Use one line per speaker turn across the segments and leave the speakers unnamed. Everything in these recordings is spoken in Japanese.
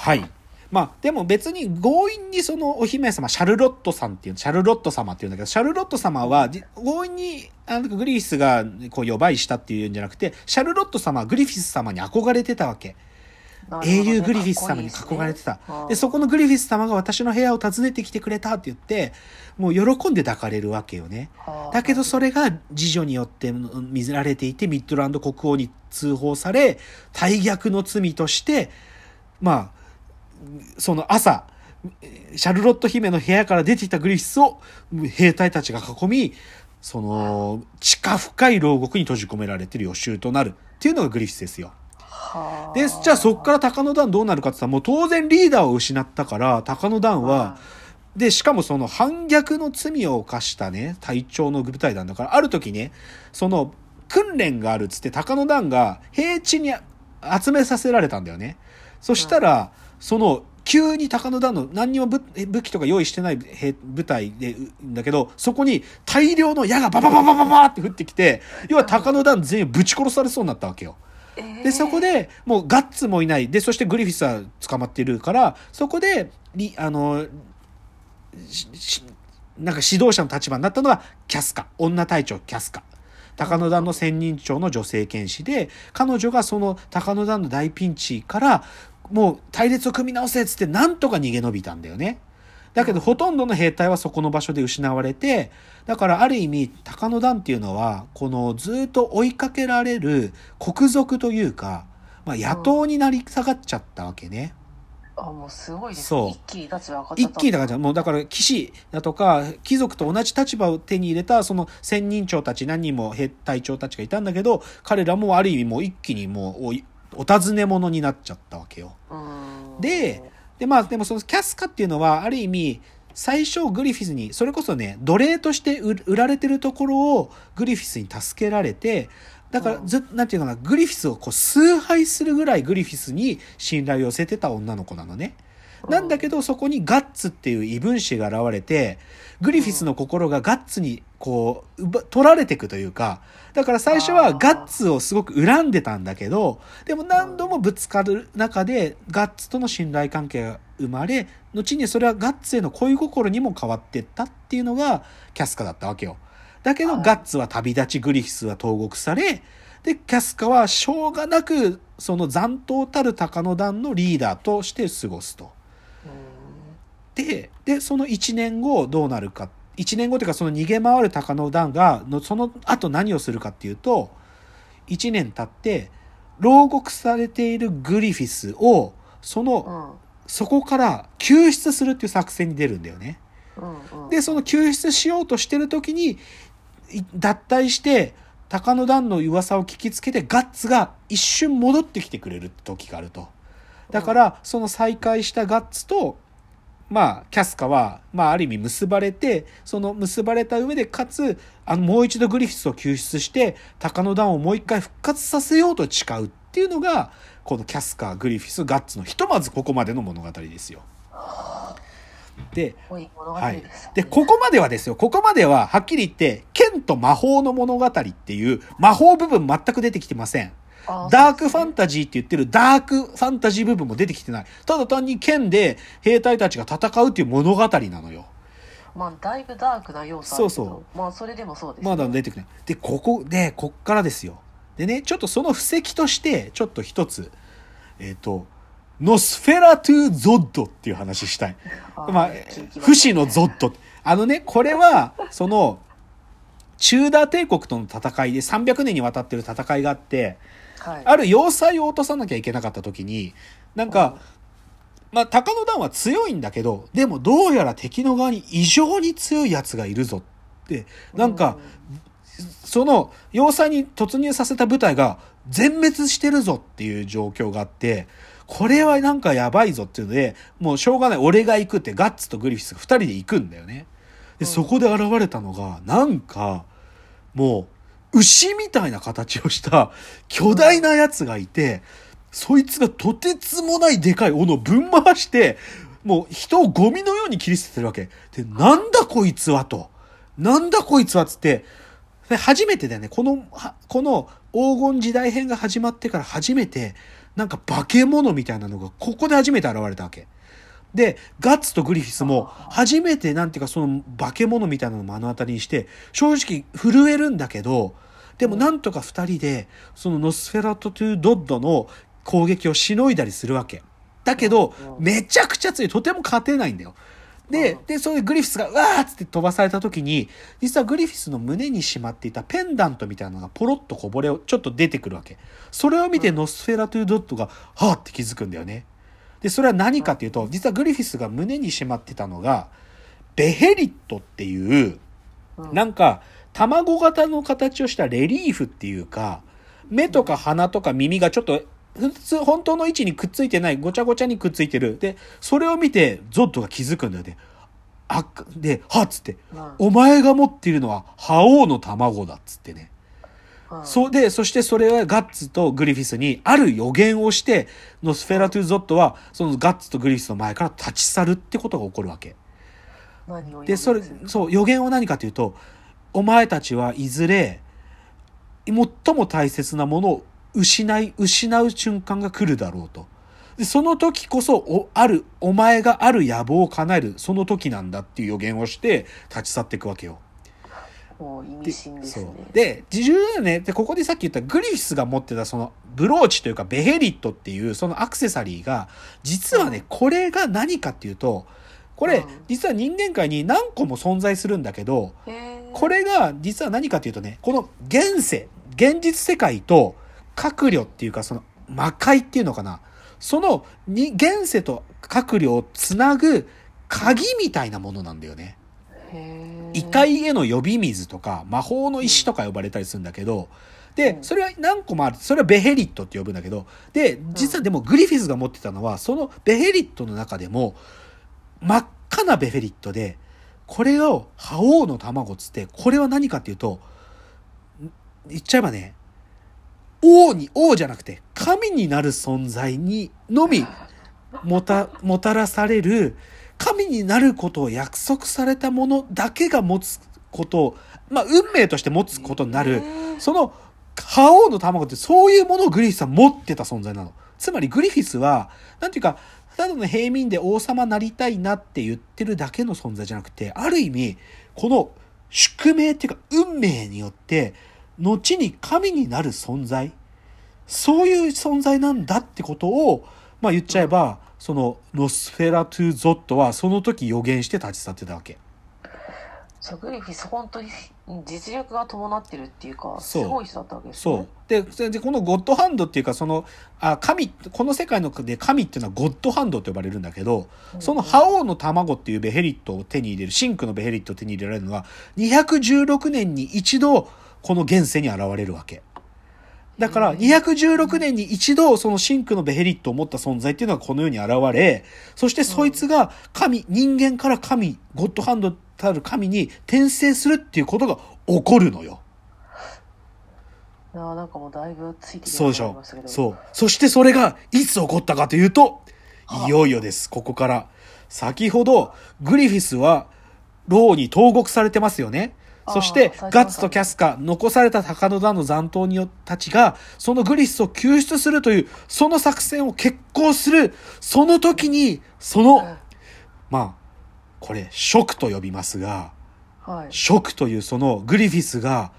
はい。まあ、でも別に強引にそのお姫様、シャルロットさんっていう、シャルロット様っていうんだけど、シャルロット様は、じ強引に、あの、グリフィスが、こう、予売したっていうんじゃなくて、シャルロット様はグリフィス様に憧れてたわけ。英雄グリフィス様に囲まれてた。で、そこのグリフィス様が私の部屋を訪ねてきてくれたって言って、もう喜んで抱かれるわけよね。だけどそれが次女によって見られていて、ミッドランド国王に通報され、大逆の罪として、まあ、その朝、シャルロット姫の部屋から出てきたグリフィスを兵隊たちが囲み、その、地下深い牢獄に閉じ込められてる予習となるっていうのがグリフィスですよ。で、じゃあそっから高野団どうなるかって言ったら、もう当然リーダーを失ったから、高野団は、で、しかもその反逆の罪を犯したね、隊長の部隊なんだから、ある時ね、その訓練があるっつって高野団が平地に集めさせられたんだよね。そしたら、その、急に高野団の何にも武武器とか用意してない兵部隊で、だけど、そこに大量の矢がババババババって降ってきて、要は高野団全員ぶち殺されそうになったわけよ。で、そこで、もうガッツもいない。で、そしてグリフィスは捕まっているから、そこで、りあの、なんか指導者の立場になったのはキャスカ。女隊長キャスカ。高野団の千人長の女性剣士で、彼女がその高野団の大ピンチから、もう隊列を組み直せっつってなんとか逃げ延びたんだよね。だけどほとんどの兵隊はそこの場所で失われて、だからある意味高野団っていうのは、このずっと追いかけられる国賊というか、まあ野党になり下がっちゃったわけね。
あ、もうすごいです
そう
ね。一気に立場が
一。気にだからもうだから騎士だとか貴族と同じ立場を手に入れたその千人長たち何人も兵隊長たちがいたんだけど彼らもある意味もう一気にもうおお尋ね者になっちゃったわけよ。で、でまあでもそのキャスカっていうのはある意味最初グリフィスにそれこそね奴隷として売売られてるところをグリフィスに助けられてだからず、なんていうのかなグリフィスをこう崇拝するぐらいグリフィスに信頼を寄せてた女の子なのね。なんだけどそこにガッツっていう異分子が現れてグリフィスの心がガッツにこう奪取られていくというかだから最初はガッツをすごく恨んでたんだけどでも何度もぶつかる中でガッツとの信頼関係が生まれ後にそれはガッツへの恋心にも変わっていったっていうのがキャスカだったわけよ。だけど
はい
ガッツは旅立ちグリフィスは投獄されでキャスカはしょうがなくその残党たる高野団のリーダーとして過ごすと。で、で、その1年後どうなるか。1年後というかその逃げ回る高野団が、のその後何をするかっていうと、1年経って、牢獄されているグリフィスを、その、
うん
そこから救出するっていう作戦に出るんだよね。で、その救出しようとしてる時に、い脱退して、高野団の噂を聞きつけて、ガッツが一瞬戻ってきてくれる時があると。だから、その再会したガッツと、まあ、キャスカは、まあ、ある意味結ばれて、その結ばれた上で、かつ、あの、もう一度グリフィスを救出して、高野団をもう一回復活させようと誓うっていうのが、このキャスカ、グリフィス、ガッツのひとまずここまでの物語ですよ。で、はい。
で、
ここまではですよ。ここまでは、はっきり言って、剣と魔法の物語っていう、魔法部分全く出てきてません。
あ
ダークファンタジーって言ってるダークファンタジー部分も出てきてない。ただ単に剣で兵隊たちが戦うっていう物語なのよ。
まあ、だいぶダークな要素あるけど
そうそ
まあ、それでもそうですね。
まだ出てくる。で、ここで、こっからですよ。でね、ちょっとその布石として、ちょっと一つ、えっ、と、ノスフェラトゥ・ゾッドっていう話したい。
はい
まあ不死のゾッド。あのね、これは、その、チューダー帝国との戦いで300年にわたってる戦いがあって、
はい。
ある要塞を落とさなきゃいけなかった時に、なんか、まあ、高野団は強いんだけど、でもどうやら敵の側に異常に強い奴がいるぞって、なんか、その要塞に突入させた部隊が全滅してるぞっていう状況があって、これはなんかやばいぞっていうので、もうしょうがない、俺が行くってガッツとグリフィスが二人で行くんだよね。で、そこで現れたのが、なんか、もう、牛みたいな形をした 巨大なやつがいて、そいつがとてつもないでかい斧をぶん回して、もう人をゴミのように切り捨ててるわけ。で、なんだこいつはと。なんだこいつはつって、で初めてだよね。この、この黄金時代編が始まってから初めて、なんか化け物みたいなのがここで初めて現れたわけ。で、ガッツとグリフィスも初めてなんていうかその化け物みたいなのを目の当たりにして、正直震えるんだけど、でもなんとか二人で、そのノスフェラトゥ・ゾッドの攻撃をしのいだりするわけ。だけど、めちゃくちゃ強い。とても勝てないんだよ。で、で、そういうグリフィスが、うわーっつって飛ばされた時に、実はグリフィスの胸にしまっていたペンダントみたいなのがポロッとこぼれをちょっと出てくるわけ。それを見てノスフェラトゥ・ゾッドが、はーって気づくんだよね。で、それは何かっていうと、実はグリフィスが胸にしまってたのが、ベヘリットっていう、なんか、卵型の形をしたレリーフっていうか、目とか鼻とか耳がちょっと、普通、本当の位置にくっついてない、ごちゃごちゃにくっついてる。で、それを見て、ゾッドが気づくんだよね。あ、で、はっつって、お前が持っているのは、覇王の卵だっつってね。そうで、そしてそれはガッツとグリフィスにある予言をして、ノスフェラトゥ・ゾットは、そのガッツとグリフィスの前から立ち去るってことが起こるわけ。で、それ、そう、予言は何かというと、お前たちはいずれ、最も大切なものを失い、失う瞬間が来るだろうと。で、その時こそ、お、ある、お前がある野望を叶える、その時なんだっていう予言をして、立ち去っていくわけよ。
もう意味深ですね。
で、重要だね。で、ここでさっき言ったグリフィスが持ってたそのブローチというかベヘリットっていうそのアクセサリーが、実はね、これが何かっていうと、これ、実は人間界に何個も存在するんだけど、これが実は何かっていうとね、この現世、現実世界と閣僚っていうかその魔界っていうのかな。そのに現世と閣僚をつなぐ鍵みたいなものなんだよね。異界への呼び水とか魔法の石とか呼ばれたりするんだけど、で、それは何個もある。それはベヘリットって呼ぶんだけど、で、実はでもグリフィスが持ってたのは、そのベヘリットの中でも、真っ赤なベヘリットで、これを覇王の卵つって、これは何かっていうと、言っちゃえばね、王に、王じゃなくて、神になる存在にのみ、もた、もたらされる、神になることを約束されたものだけが持つことを、まあ、運命として持つことになる、その、覇王の卵ってそういうものをグリフィスは持ってた存在なの。つまりグリフィスは、なんていうか、ただの平民で王様なりたいなって言ってるだけの存在じゃなくて、ある意味、この宿命っていうか運命によって、後に神になる存在、そういう存在なんだってことを、まあ言っちゃえば、そのノスフェラトゥ・ゾットはその時予言して立ち去ってたわけ。
じゃグリフィス本当に実力が伴ってるっていうかすごい人だったわけです
ね。そうででこのゴッドハンドっていうかそのあ神この世界ので神っていうのはゴッドハンドと呼ばれるんだけど、その覇王の卵っていうベヘリットを手に入れる真紅のベヘリットを手に入れられるのは216年に一度この現世に現れるわけ。だから216年に一度その真紅のベヘリットを持った存在っていうのがこの世に現れ、そしてそいつが神、人間から神、ゴッドハンドたる神に転生するっていうことが起こるのよ。
なんかもうだいぶついてき
そうでしょ。そう。そしてそれがいつ起こったかというと、いよいよです、ここから。先ほど、グリフィスは、ローに投獄されてますよね。そして、ガッツとキャスカ、残された高野田の残党によたちが、そのグリスを救出するという、その作戦を決行する、その時に、その、まあ、これ、ショクと呼びますが、
はい、
ショクというそのグリフィスが、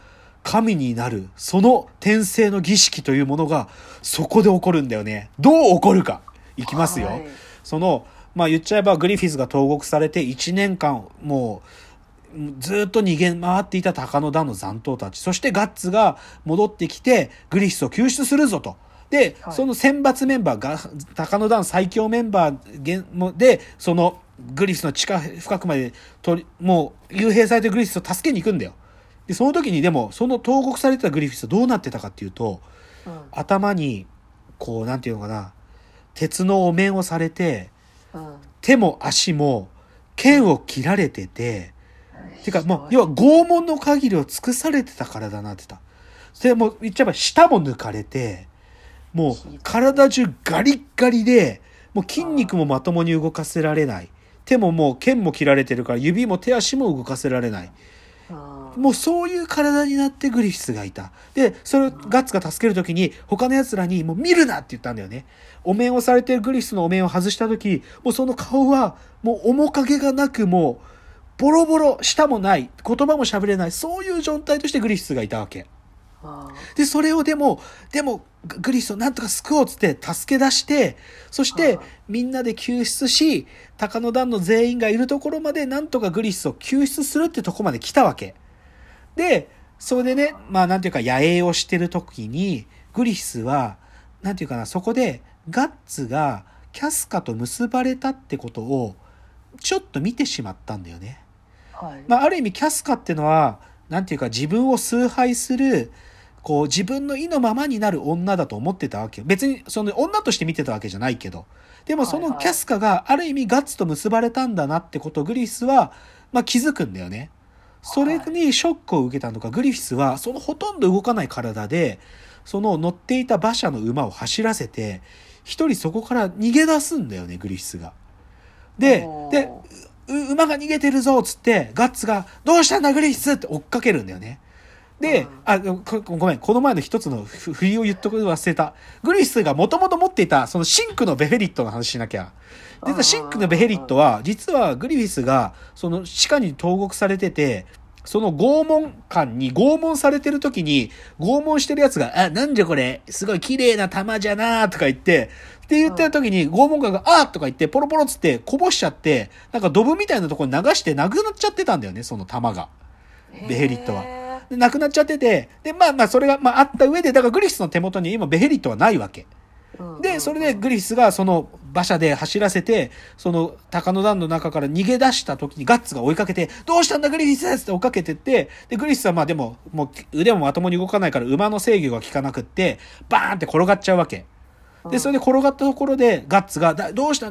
神になる、その転生の儀式というものが、そこで起こるんだよね。どう起こるか。いきますよ。はい、その、まあ言っちゃえばグリフィスが投獄されて1年間、もう、ずっと逃げ回っていた高野田の残党たち、そしてガッツが戻ってきて、グリフィスを救出するぞと。で、はい、その選抜メンバーが、高野団最強メンバーで、そのグリフィスの地下深くまで取り、もう幽閉されてグリフィスを助けに行くんだよ。で、その時にでも、その投獄されてたグリフィスどうなってたかっていうと、うん、頭に、こう、なんていうのかな、鉄のお面をされて、うん、手も足も剣を切られてて、てか、もう、要は拷問の限りを尽くされてた体になってた。で、もう言っちゃえば舌も抜かれて、もう体中ガリッガリで、もう筋肉もまともに動かせられない。手ももう剣も切られてるから指も手足も動かせられない。もうそういう体になってグリフィスがいた。で、それをガッツが助けるときに、他の奴らにもう見るなって言ったんだよね。お面をされてるグリフィスのお面を外したとき、もうその顔は、もう面影がなく、もう、ボロボロ、舌もない、言葉も喋れない、そういう状態としてグリフィスがいたわけ。で、それをでも、でも、グリスをなんとか救おうっつって助け出して、そしてみんなで救出し、高野団の全員がいるところまでなんとかグリスを救出するってとこまで来たわけ。で、それでね、まあなんていうか野営をしてる時に、グリスは、なんていうかな、そこでガッツがキャスカと結ばれたってことをちょっと見てしまったんだよね。はい、まあある意味キャスカっていうのは、なんていうか自分を崇拝する、こう自分の意のままになる女だと思ってたわけよ。別にその女として見てたわけじゃないけど。でもそのキャスカがある意味ガッツと結ばれたんだなってことをグリスは、まあ、気づくんだよね。それにショックを受けたのか、グリフィスはそのほとんど動かない体で、その乗っていた馬車の馬を走らせて、一人そこから逃げ出すんだよね、グリフィスが。で、で、馬が逃げてるぞっつって、ガッツが、どうしたんだグリフィスって追っかけるんだよね。で、あ、ごめん、この前の一つの不意を言っとく忘れた。グリスがもともと持っていた、そのシンクのベフェリットの話しなきゃ。で、シンクのベフェリットは、実はグリフィスが、その地下に投獄されてて、その拷問官に拷問されてる時に、拷問してる奴が、あ、なんじゃこれ、すごい綺麗な玉じゃなとか言って、って言ってる時に拷問官が、あとか言って、ポロポロつってこぼしちゃって、なんかドブみたいなところに流してなくなっちゃってたんだよね、その玉が。ベヘリットは。で、なくなっちゃってて、で、まあまあ、それが、まあ、あった上で、だからグリフィスの手元に今、ベヘリットはないわけ。で、それでグリフィスがその馬車で走らせて、その鷹の段の中から逃げ出した時にガッツが追いかけて、どうしたんだグリフィスって追っかけてって、で、グリフィスはまあでも、もう腕もまともに動かないから馬の制御が効かなくって、バーンって転がっちゃうわけ。で、それで転がったところで、ガッツが、どうしたん